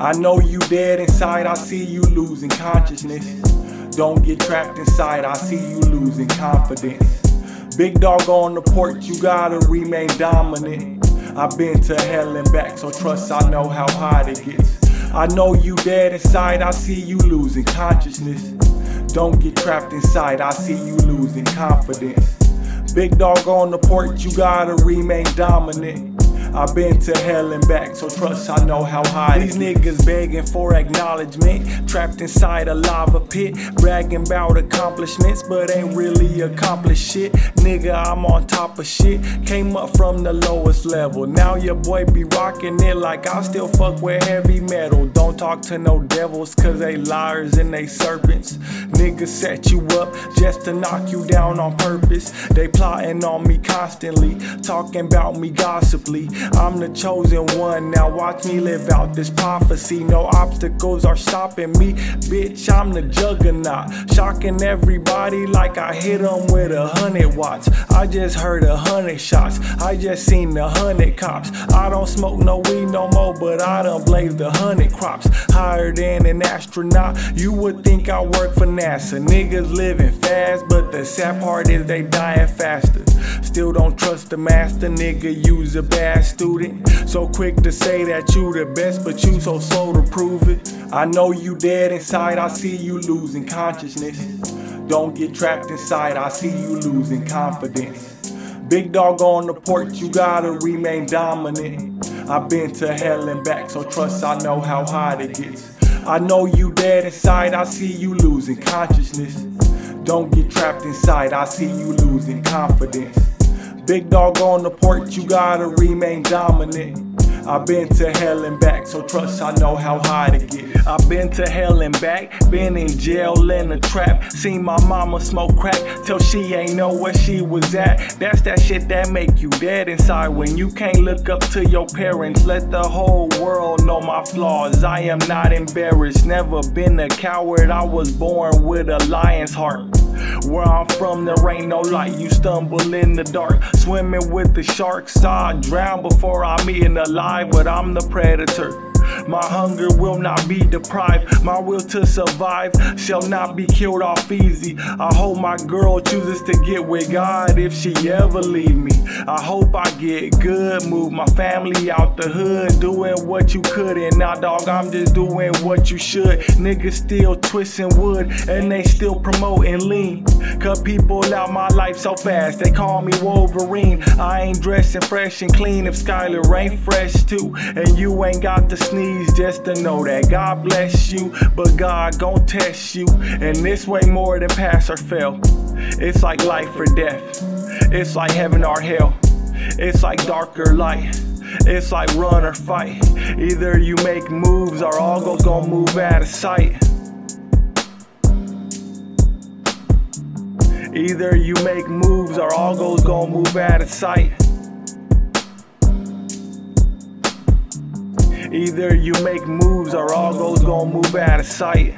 I know you dead inside, I see you losing consciousness. Don't get trapped inside, I see you losing confidence. Big dog on the porch, you gotta remain dominant. I've been to hell and back, so trust I know how hard it gets. I know you dead inside, I see you losing consciousness. Don't get trapped inside, I see you losing confidence. Big dog on the porch, you gotta remain dominant. I've been to hell and back, so trust I know how high. These niggas begging for acknowledgement, trapped inside a lava pit, bragging about accomplishments, but ain't really accomplished shit. Nigga, I'm on top of shit. Came up from the lowest level. Now your boy be rocking it like I still fuck with heavy metal. Don't talk to no devils, cause they liars and they serpents. Niggas set you up just to knock you down on purpose. They plotting on me constantly, talking about me gossiply. I'm the chosen one, now watch me live out this prophecy. No obstacles are stopping me, bitch. I'm the juggernaut, shocking everybody like I hit them with a hundred watts. I just heard a hundred shots, I just seen a hundred cops. I don't smoke no weed no more, but I done blazed a hundred Higher than an astronaut, you would think I work for NASA. Niggas living fast, but the sad part is they dying faster. Still don't trust the master, nigga. You's a bad student. So quick to say that you the best, but you so slow to prove it. I know you dead inside, I see you losing consciousness. Don't get trapped inside, I see you losing confidence. Big dog on the porch, you gotta remain dominant. I've been to hell and back, so trust I know how hard it gets. I know you dead inside, I see you losing consciousness. Don't get trapped inside, I see you losing confidence. Big dog on the porch, you gotta remain dominant. I've been to hell and back, so trust I know how high to get. I've been to hell and back, been in jail in a trap. Seen my mama smoke crack till she ain't know where she was at. That's that shit that make you dead inside when you can't look up to your parents. Let the whole world know my flaws. I am not embarrassed, never been a coward. I was born with a lion's heart. Where I'm from, there ain't no light. You stumble in the dark, swimming with the sharks. I drown before I'm eaten alive, but I'm the predator. My hunger will not be deprived. My will to survive shall not be killed off easy. I hope my girl chooses to get with God if she ever leave me. I hope I get good, move my family out the hood, doing what you could. And now, dog, I'm just doing what you should. Niggas still twisting wood and they still promoting lean. Cut people out my life so fast, they call me Wolverine. I ain't dressing fresh and clean if Skylar ain't fresh too. And you ain't got to sneeze just to know that God bless you, but God gon' test you. And this way more than pass or fail. It's like life or death. It's like heaven or hell. It's like dark or light. It's like run or fight. Either you make moves or all goes gon' move out of sight. Either you make moves or all goes gon' move out of sight. Either you make moves or all goes gonna move out of sight.